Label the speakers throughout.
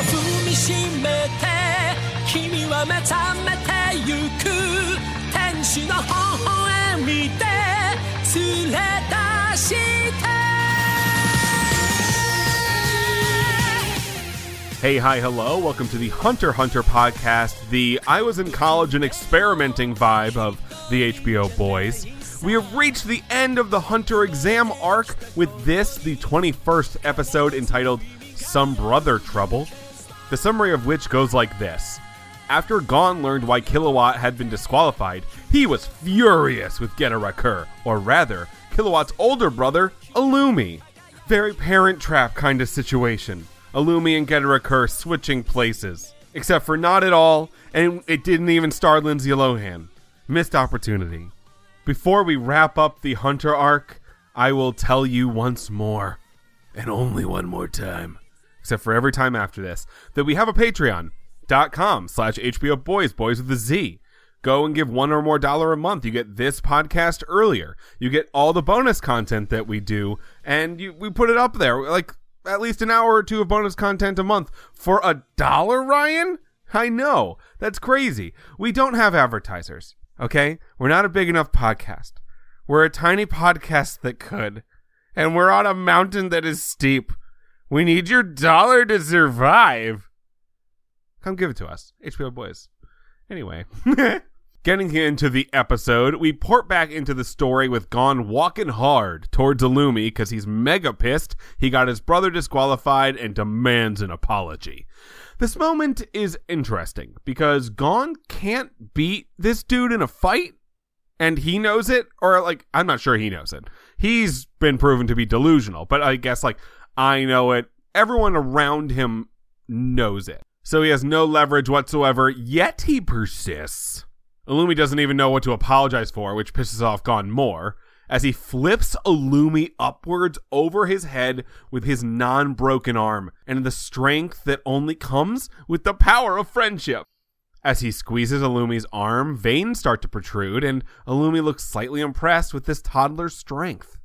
Speaker 1: 踏みしめて君は目覚めてゆく天使の微笑みで連れ出して
Speaker 2: Hey, hi, hello. Welcome to the Hunter x Hunter podcast, the I was in college and experimenting vibe of the HBO boys. We have reached the end of the Hunter exam arc with this, the 21st episode entitled Some Brother Trouble. The summary of which goes like this. After Gon learned why Kilowatt had been disqualified, he was furious with Gittarackur, or rather, Kilowatt's older brother, Illumi. Very parent trap kind of situation. Illumi and Gittarackur switching places. Except for not at all, and it didn't even star Lindsay Lohan. Missed opportunity. Before we wrap up the Hunter arc, I will tell you once more, and only one more time, except for every time after this, that we have a Patreon.com slash HBO Boys, Boys with a Z. Go and give one or more dollar a month. You get this podcast earlier. You get all the bonus content that we do, and you, we put it up there. Like, at least an hour or two of bonus content a month for a dollar, Ryan? I know. That's crazy. We don't have advertisers, okay? We're not a big enough podcast. We're a tiny podcast that could. And we're on a mountain that is steep. We need your dollar to survive. Come give it to us, HBO Boys. Anyway. Getting into the episode, we port back into the story with Gon walking hard towards Illumi because he's mega pissed. He got his brother disqualified and demands an apology. This moment is interesting because Gon can't beat this dude in a fight, and he knows it, or like, I'm not sure he knows it. He's been proven to be delusional, but I guess like, I know it. Everyone around him knows it. So he has no leverage whatsoever, yet he persists. Illumi doesn't even know what to apologize for, which pisses off Gon more, as he flips Illumi upwards over his head with his non broken arm, and the strength that only comes with the power of friendship. As he squeezes Illumi's arm, veins start to protrude, and Illumi looks slightly impressed with this toddler's strength.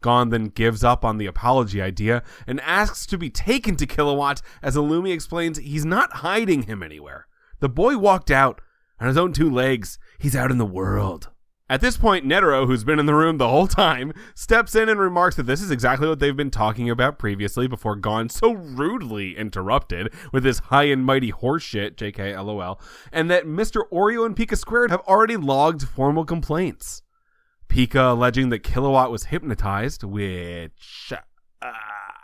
Speaker 2: Gon then gives up on the apology idea and asks to be taken to Kilowatt as Illumi explains he's not hiding him anywhere. The boy walked out on his own two legs. He's out in the world. At this point, Netero, who's been in the room the whole time, steps in and remarks that this is exactly what they've been talking about previously before Gon so rudely interrupted with his high and mighty horseshit, JK LOL, and that Mr. Oreo and Pika Squared have already logged formal complaints. Pika alleging that Kilowatt was hypnotized, which uh,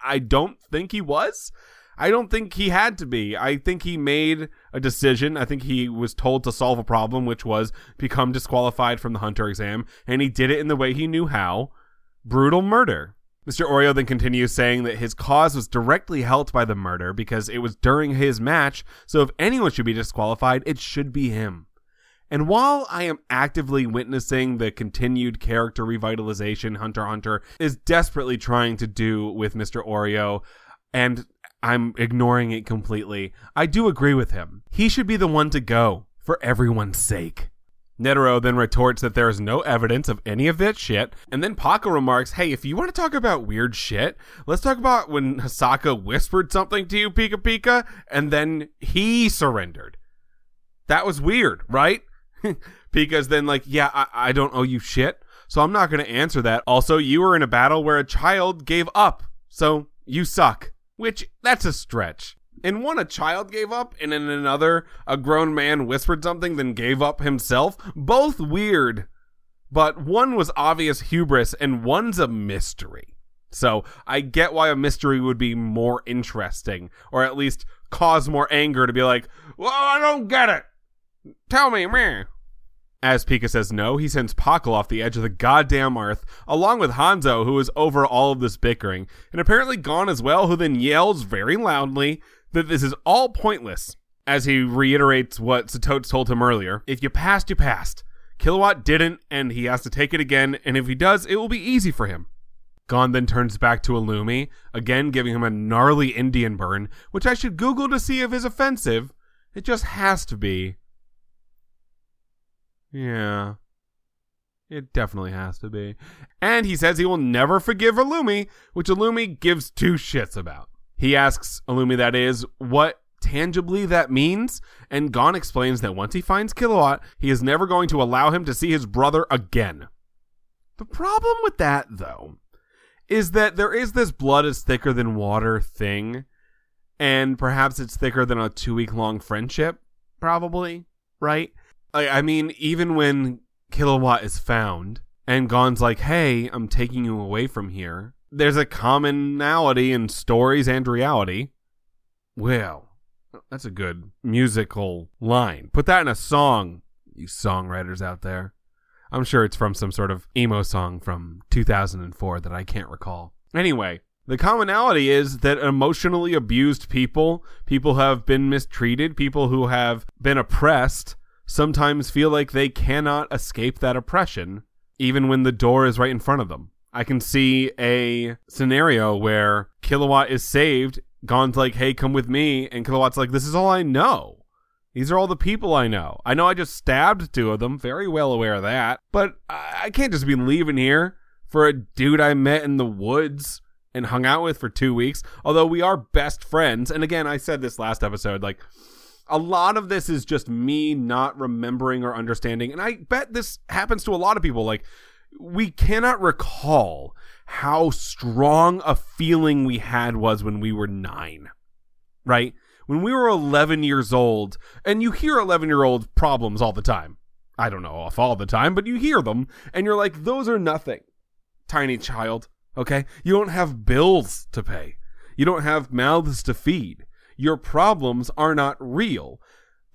Speaker 2: I don't think he was. I don't think he had to be. I think he made a decision. I think he was told to solve a problem, which was become disqualified from the Hunter exam, and he did it in the way he knew how brutal murder. Mr. Oreo then continues saying that his cause was directly helped by the murder because it was during his match, so if anyone should be disqualified, it should be him. And while I am actively witnessing the continued character revitalization Hunter Hunter is desperately trying to do with Mr. Oreo, and I'm ignoring it completely. I do agree with him. He should be the one to go for everyone's sake. Netero then retorts that there is no evidence of any of that shit, and then Paka remarks, Hey, if you want to talk about weird shit, let's talk about when Hasaka whispered something to you, Pika Pika, and then he surrendered. That was weird, right? Pika's then like, Yeah, I, I don't owe you shit, so I'm not going to answer that. Also, you were in a battle where a child gave up, so you suck. Which, that's a stretch. In one, a child gave up, and in another, a grown man whispered something, then gave up himself. Both weird. But one was obvious hubris, and one's a mystery. So I get why a mystery would be more interesting, or at least cause more anger to be like, well, I don't get it. Tell me, meh. As Pika says no, he sends Pakal off the edge of the goddamn earth, along with Hanzo, who is over all of this bickering, and apparently Gon as well, who then yells very loudly that this is all pointless, as he reiterates what Satotes told him earlier. If you passed, you passed. Kilowatt didn't, and he has to take it again, and if he does, it will be easy for him. Gon then turns back to Illumi, again giving him a gnarly Indian burn, which I should Google to see if is offensive. It just has to be. Yeah. It definitely has to be. And he says he will never forgive Illumi, which Illumi gives two shits about. He asks Illumi, that is, what tangibly that means, and Gon explains that once he finds Kilowatt, he is never going to allow him to see his brother again. The problem with that, though, is that there is this blood is thicker than water thing, and perhaps it's thicker than a two week long friendship, probably, right? I, I mean, even when Kilowatt is found, and Gon's like, hey, I'm taking you away from here, there's a commonality in stories and reality. Well, that's a good musical line. Put that in a song, you songwriters out there. I'm sure it's from some sort of emo song from 2004 that I can't recall. Anyway, the commonality is that emotionally abused people, people who have been mistreated, people who have been oppressed, sometimes feel like they cannot escape that oppression, even when the door is right in front of them. I can see a scenario where Kilowatt is saved. Gon's like, hey, come with me. And Kilowatt's like, this is all I know. These are all the people I know. I know I just stabbed two of them, very well aware of that. But I can't just be leaving here for a dude I met in the woods and hung out with for two weeks. Although we are best friends. And again, I said this last episode, like, a lot of this is just me not remembering or understanding. And I bet this happens to a lot of people. Like, we cannot recall how strong a feeling we had was when we were nine, right? When we were 11 years old, and you hear 11 year old problems all the time. I don't know if all the time, but you hear them, and you're like, those are nothing. Tiny child, okay? You don't have bills to pay, you don't have mouths to feed. Your problems are not real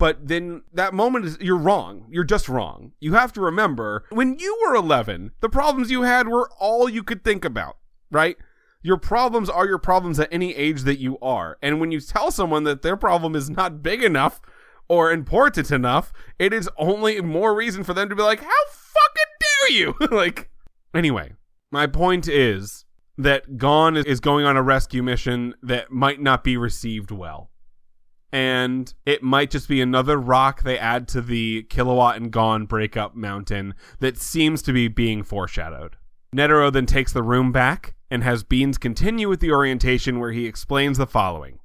Speaker 2: but then that moment is you're wrong. You're just wrong. You have to remember when you were 11, the problems you had were all you could think about, right? Your problems are your problems at any age that you are. And when you tell someone that their problem is not big enough or important enough, it is only more reason for them to be like, "How fucking dare you?" like anyway, my point is that Gon is going on a rescue mission that might not be received well and it might just be another rock they add to the Kilowatt and Gon breakup mountain that seems to be being foreshadowed. Netero then takes the room back and has Beans continue with the orientation where he explains the following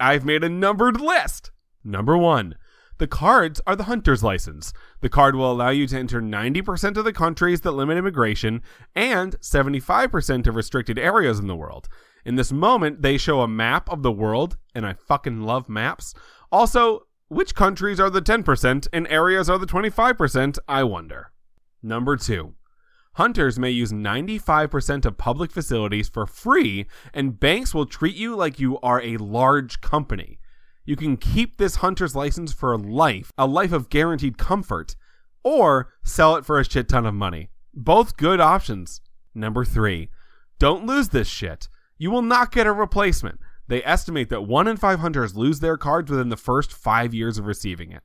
Speaker 2: I've made a numbered list. Number one, the cards are the hunter's license. The card will allow you to enter 90% of the countries that limit immigration and 75% of restricted areas in the world. In this moment, they show a map of the world, and I fucking love maps. Also, which countries are the 10% and areas are the 25%? I wonder. Number two, hunters may use 95% of public facilities for free, and banks will treat you like you are a large company. You can keep this hunter's license for life, a life of guaranteed comfort, or sell it for a shit ton of money. Both good options. Number three, don't lose this shit you will not get a replacement. They estimate that one in five hunters lose their cards within the first five years of receiving it.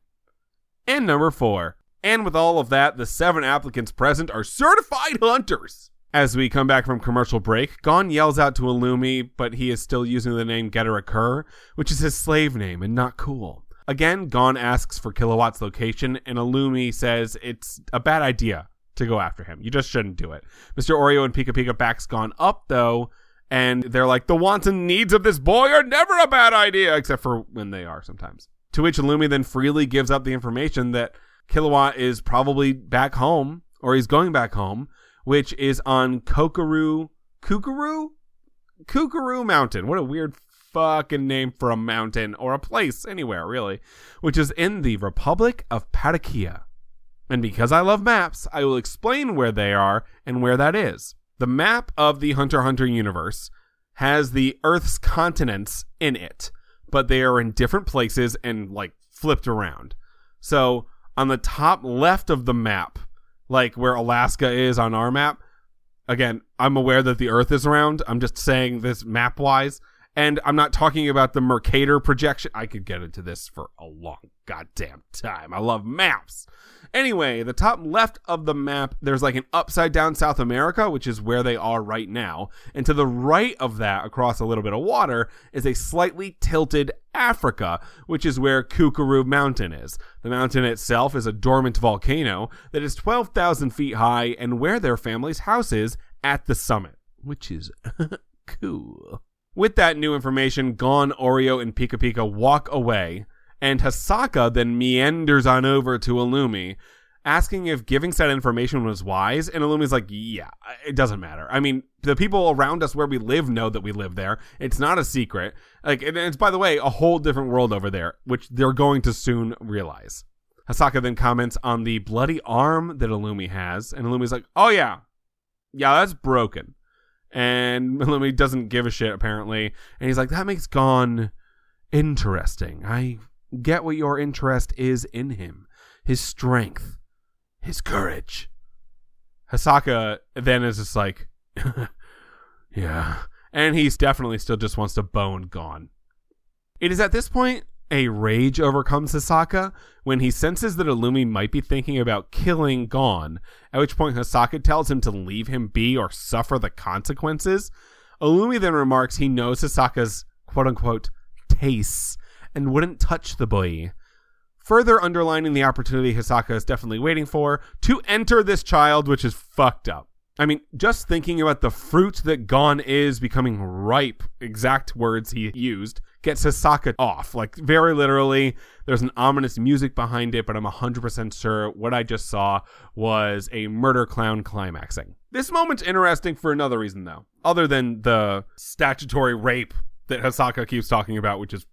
Speaker 2: And number four, and with all of that, the seven applicants present are certified hunters. As we come back from commercial break, Gon yells out to Illumi, but he is still using the name Gittarackur, which is his slave name and not cool. Again, Gon asks for Kilowatt's location, and Illumi says it's a bad idea to go after him. You just shouldn't do it. Mr. Oreo and Pika Pika backs Gon up, though, and they're like, the wants and needs of this boy are never a bad idea, except for when they are sometimes. To which Illumi then freely gives up the information that Kilowatt is probably back home, or he's going back home, which is on Kokoru, Kukuru? Kukuru Mountain. What a weird fucking name for a mountain or a place anywhere, really, which is in the Republic of Padokia. And because I love maps, I will explain where they are and where that is. The map of the Hunter Hunter universe has the Earth's continents in it, but they are in different places and like flipped around. So on the top left of the map, like where Alaska is on our map, again, I'm aware that the Earth is around. I'm just saying this map wise. And I'm not talking about the Mercator projection. I could get into this for a long goddamn time. I love maps. Anyway, the top left of the map, there's like an upside down South America, which is where they are right now. And to the right of that, across a little bit of water, is a slightly tilted Africa, which is where Kukuru Mountain is. The mountain itself is a dormant volcano that is 12,000 feet high and where their family's house is at the summit, which is cool. With that new information, Gon, Oreo, and Pika Pika walk away, and Hasaka then meanders on over to Illumi, asking if giving said information was wise. And Illumi's like, yeah, it doesn't matter. I mean, the people around us where we live know that we live there. It's not a secret. Like, and it's, by the way, a whole different world over there, which they're going to soon realize. Hasaka then comments on the bloody arm that Illumi has, and Illumi's like, oh yeah, yeah, that's broken and Illumi doesn't give a shit apparently. And he's like, that makes Gon interesting. I get what your interest is in him, his strength, his courage. Hasaka then is just like, yeah, and he's definitely still just wants to bone Gon. It is at this point a rage overcomes Hisaka when he senses that Illumi might be thinking about killing Gon, at which point Hisaka tells him to leave him be or suffer the consequences. Illumi then remarks he knows Hisaka's quote unquote tastes and wouldn't touch the boy. Further underlining the opportunity Hisaka is definitely waiting for to enter this child, which is fucked up. I mean, just thinking about the fruit that Gon is becoming ripe, exact words he used, gets Hasaka off. Like, very literally, there's an ominous music behind it, but I'm 100% sure what I just saw was a murder clown climaxing. This moment's interesting for another reason, though, other than the statutory rape that Hasaka keeps talking about, which is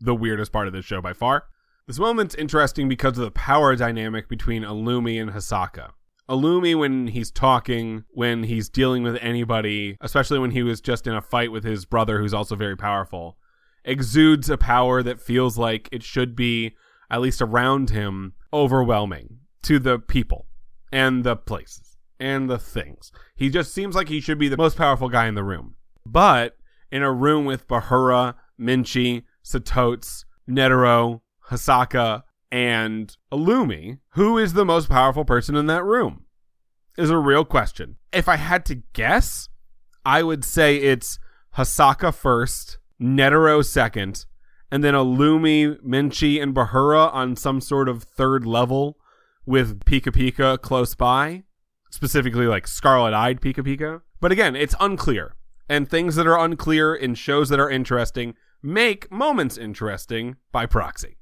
Speaker 2: the weirdest part of this show by far. This moment's interesting because of the power dynamic between Illumi and Hasaka. Illumi when he's talking, when he's dealing with anybody, especially when he was just in a fight with his brother who's also very powerful, exudes a power that feels like it should be, at least around him, overwhelming to the people and the places and the things. He just seems like he should be the most powerful guy in the room. But in a room with Bahura, Minchi, Satotes, Netero, Hasaka, and Illumi, who is the most powerful person in that room? Is a real question. If I had to guess, I would say it's Hasaka first, Netero second, and then Illumi, Minchi, and Bahura on some sort of third level with Pika Pika close by, specifically like Scarlet Eyed Pika Pika. But again, it's unclear. And things that are unclear in shows that are interesting make moments interesting by proxy.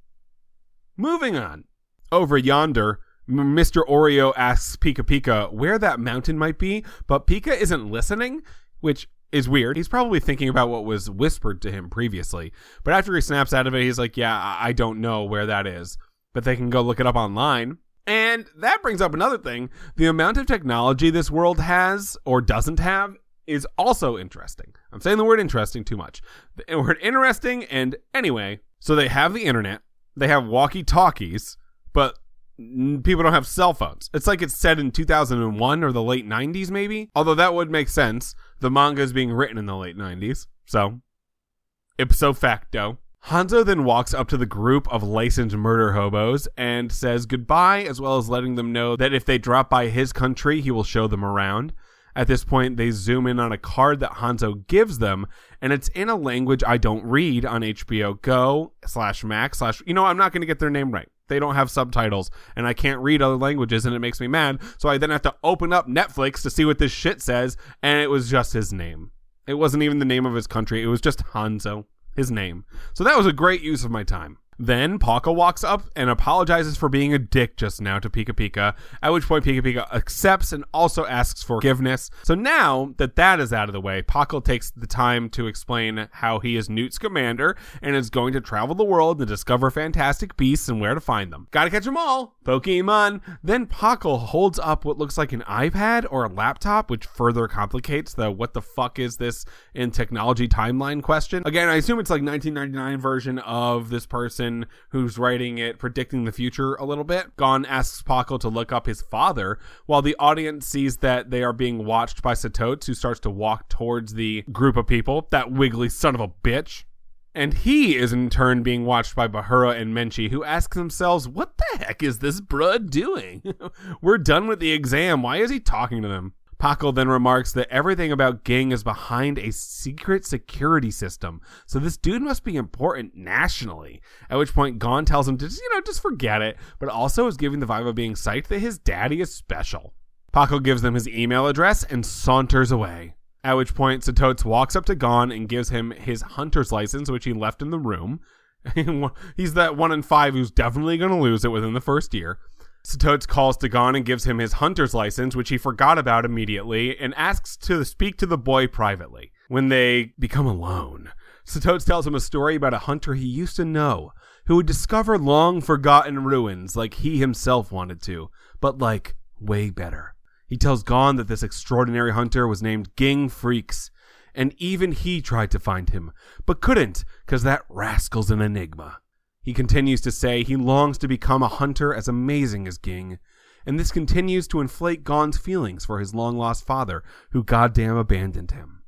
Speaker 2: Moving on. Over yonder, Mr. Oreo asks Pika Pika where that mountain might be, but Pika isn't listening, which is weird. He's probably thinking about what was whispered to him previously. But after he snaps out of it, he's like, Yeah, I, don't know where that is. But they can go look it up online. And that brings up another thing. The amount of technology this world has or doesn't have is also interesting. I'm saying the word interesting too much. The word interesting, and anyway, so they have the internet, they have walkie talkies, but people don't have cell phones. It's like it's said in 2001 or the late 90s, maybe. Although that would make sense. The manga is being written in the late 90s. So, ipso facto. Hanzo then walks up to the group of licensed murder hobos and says goodbye, as well as letting them know that if they drop by his country, he will show them around. At this point, they zoom in on a card that Hanzo gives them, and it's in a language I don't read on HBO Go slash Max slash. You know, I'm not going to get their name right. They don't have subtitles, and I can't read other languages, and it makes me mad. So I then have to open up Netflix to see what this shit says, and it was just his name. It wasn't even the name of his country. It was just Hanzo, his name. So that was a great use of my time. Then Paka walks up and apologizes for being a dick just now to Pika Pika, at which point Pika Pika accepts and also asks for forgiveness. So now that that is out of the way, Paka takes the time to explain how he is Newt Scamander and is going to travel the world to discover fantastic beasts and where to find them. Gotta catch them all! Pokemon! Then Paka holds up what looks like an iPad or a laptop, which further complicates the what the fuck is this in technology timeline question. Again, I assume it's like 1999 version of this person who's writing it predicting the future a little bit. Gon asks Paco to look up his father, while the audience sees that they are being watched by Satotes, who starts to walk towards the group of people. That wiggly son of a bitch. And he is in turn being watched by Bahura and Menchi, who ask themselves, What the heck is this bruh doing? We're done with the exam. Why is he talking to them? Paco then remarks that everything about Ging is behind a secret security system, so this dude must be important nationally. At which point, Gon tells him to just, you know, just forget it, but also is giving the vibe of being psyched that his daddy is special. Paco gives them his email address and saunters away. At which point, Satotes walks up to Gon and gives him his hunter's license, which he left in the room. He's that one in five who's definitely going to lose it within the first year. Satotes calls to Gon and gives him his hunter's license, which he forgot about immediately, and asks to speak to the boy privately. When they become alone, Satotes tells him a story about a hunter he used to know who would discover long forgotten ruins like he himself wanted to, but like way better. He tells Gon that this extraordinary hunter was named Ging Freaks, and even he tried to find him, but couldn't, because that rascal's an enigma. He continues to say he longs to become a hunter as amazing as Ging, and this continues to inflate Gon's feelings for his long lost father, who goddamn abandoned him.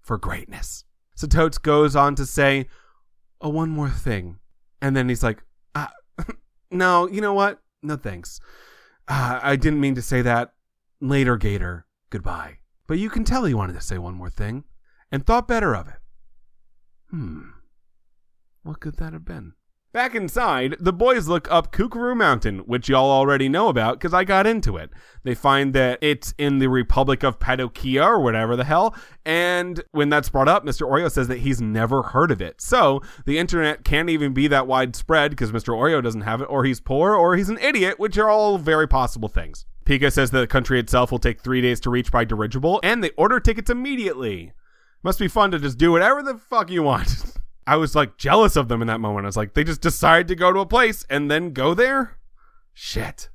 Speaker 2: For greatness. Satotes goes on to say, Oh, one more thing. And then he's like, uh, No, you know what? No thanks. Uh, I didn't mean to say that. Later, Gator. Goodbye. But you can tell he wanted to say one more thing, and thought better of it. Hmm. What could that have been? Back inside, the boys look up Kukuru Mountain, which y'all already know about because I got into it. They find that it's in the Republic of Padokia or whatever the hell, and when that's brought up, Mr. Oreo says that he's never heard of it. So the internet can't even be that widespread because Mr. Oreo doesn't have it, or he's poor, or he's an idiot, which are all very possible things. Pika says that the country itself will take three days to reach by dirigible, and they order tickets immediately. Must be fun to just do whatever the fuck you want. I was like jealous of them in that moment. I was like, they just decide to go to a place and then go there? Shit.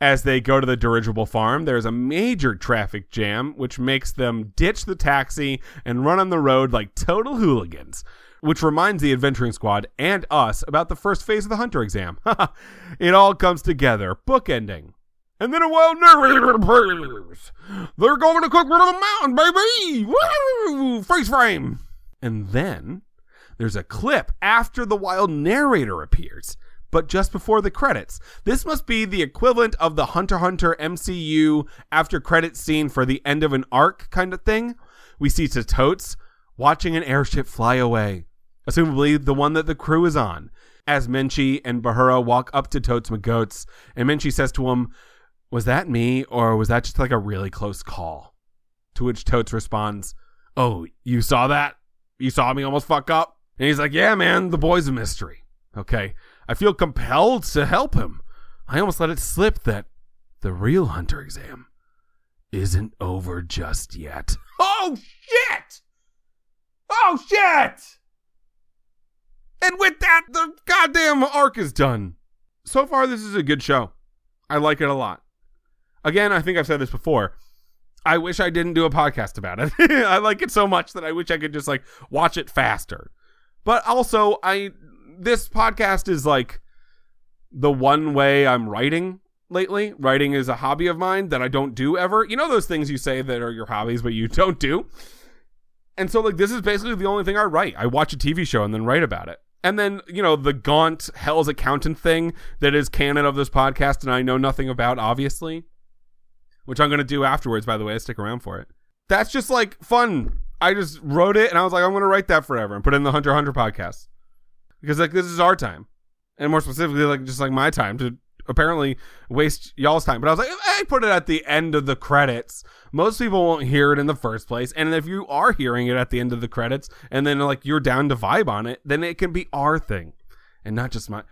Speaker 2: As they go to the dirigible farm, there's a major traffic jam, which makes them ditch the taxi and run on the road like total hooligans. Which reminds the adventuring squad and us about the first phase of the hunter exam. it all comes together, bookending. And then a wild nerve. They're going to cook rid of the mountain, baby! Woo! Freeze frame! And then there's a clip after the wild narrator appears, but just before the credits. This must be the equivalent of the Hunter Hunter MCU after credits scene for the end of an arc kind of thing. We see Satotes watching an airship fly away, assumably the one that the crew is on. As Menchi and Bahura walk up to Totes McGoats, and Menchi says to him, Was that me, or was that just like a really close call? To which Totes responds, Oh, you saw that? You saw me almost fuck up? And he's like, Yeah, man, the boy's a mystery. Okay. I feel compelled to help him. I almost let it slip that the real hunter exam isn't over just yet. Oh, shit! Oh, shit! And with that, the goddamn arc is done. So far, this is a good show. I like it a lot. Again, I think I've said this before. I wish I didn't do a podcast about it. I like it so much that I wish I could just like watch it faster. But also, I this podcast is like the one way I'm writing lately. Writing is a hobby of mine that I don't do ever. You know those things you say that are your hobbies but you don't do. And so like this is basically the only thing I write. I watch a TV show and then write about it. And then, you know, the Gaunt Hell's Accountant thing that is canon of this podcast and I know nothing about, obviously. Which I'm going to do afterwards, by the way. Stick around for it. That's just like fun. I just wrote it and I was like, I'm to write that forever and put it in the Hunter Hunter podcast. Because, like, this is our time. And more specifically, like, just like my time to apparently waste y'all's time. But I was like, I put it at the end of the credits, most people won't hear it in the first place. And if you are hearing it at the end of the credits and then like you're down to vibe on it, then it can be our thing and not just my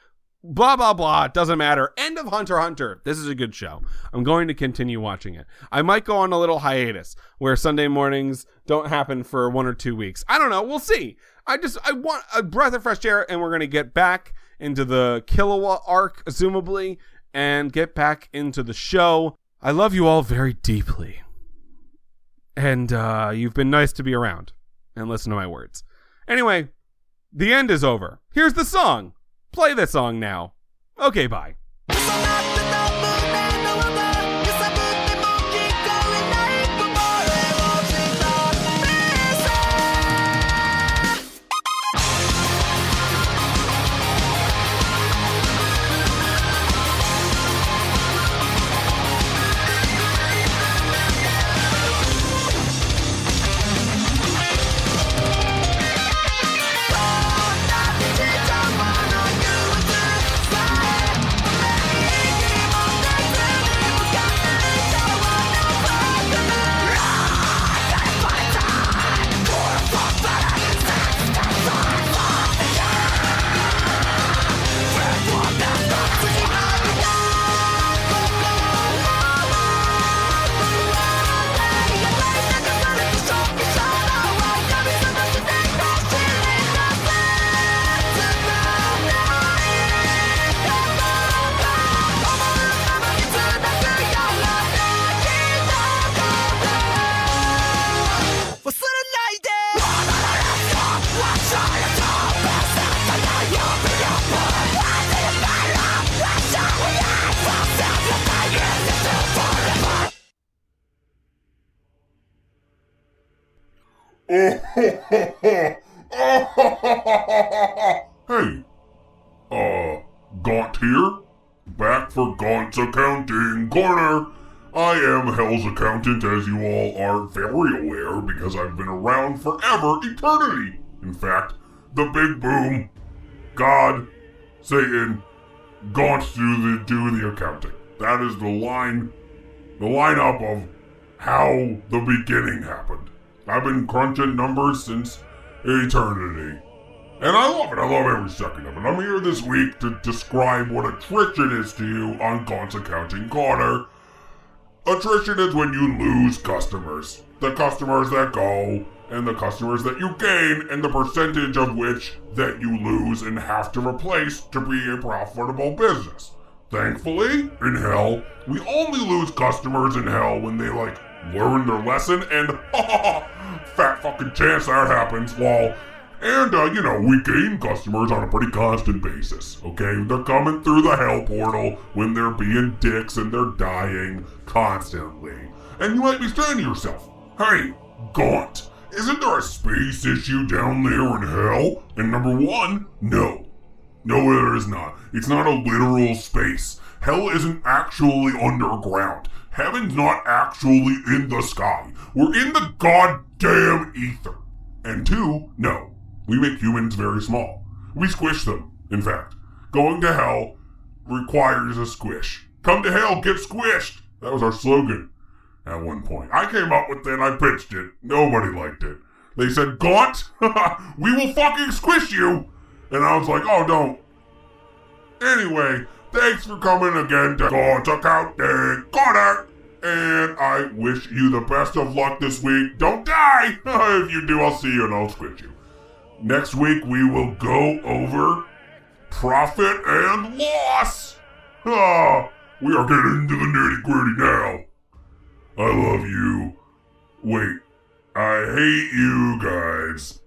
Speaker 2: blah blah blah. Doesn't matter. End of Hunter Hunter. This is a good show. I'm going to continue watching it. I might go on a little hiatus where Sunday mornings don't happen for one or two weeks. I don't know. We'll see. I just I want a breath of fresh air, and we're gonna get back into the Killua arc, assumably, and get back into the show. I love you all very deeply. And uh, you've been nice to be around and listen to my words. Anyway, the end is over. Here's the song. Play the song now. Okay, bye.
Speaker 3: Accounting Corner. I am Hell's accountant, as you all are very aware, because I've been around forever, eternity. In fact, the big boom, God, Satan, Gaunt do the do the accounting. That is the line, the lineup of how the beginning happened. I've been crunching numbers since eternity. And I love it. I love every second of it. I'm here this week to describe what attrition is to you on Gaunt's Accounting Corner. Attrition is when you lose customers. The customers that go, and the customers that you gain, and the percentage of which that you lose and have to replace to be a profitable business. Thankfully, in hell, we only lose customers in hell when they, like, learn their lesson, and ha ha ha! fat fucking chance that happens, while and, uh, you know, we gain customers on a pretty constant basis, okay? They're coming through the hell portal when they're being dicks and they're dying constantly. And you might be saying to yourself, hey, Gaunt, isn't there a space issue down there in hell? And number one, no. No, there is not. It's not a literal space. Hell isn't actually underground. Heaven's not actually in the sky. We're in the goddamn ether. And two, no. We make humans very small. We squish them, in fact. Going to hell requires a squish. Come to hell, get squished! That was our slogan at one point. I came up with it, and I pitched it. Nobody liked it. They said, Gaunt, we will fucking squish you! And I was like, oh, don't. Anyway, thanks for coming again to Gaunt Accounting Corner! And I wish you the best of luck this week. Don't die! if you do, I'll see you and I'll squish you. Next week we will go over profit and loss. Ah, we are getting into the nitty gritty now. I love you. Wait, I hate you guys.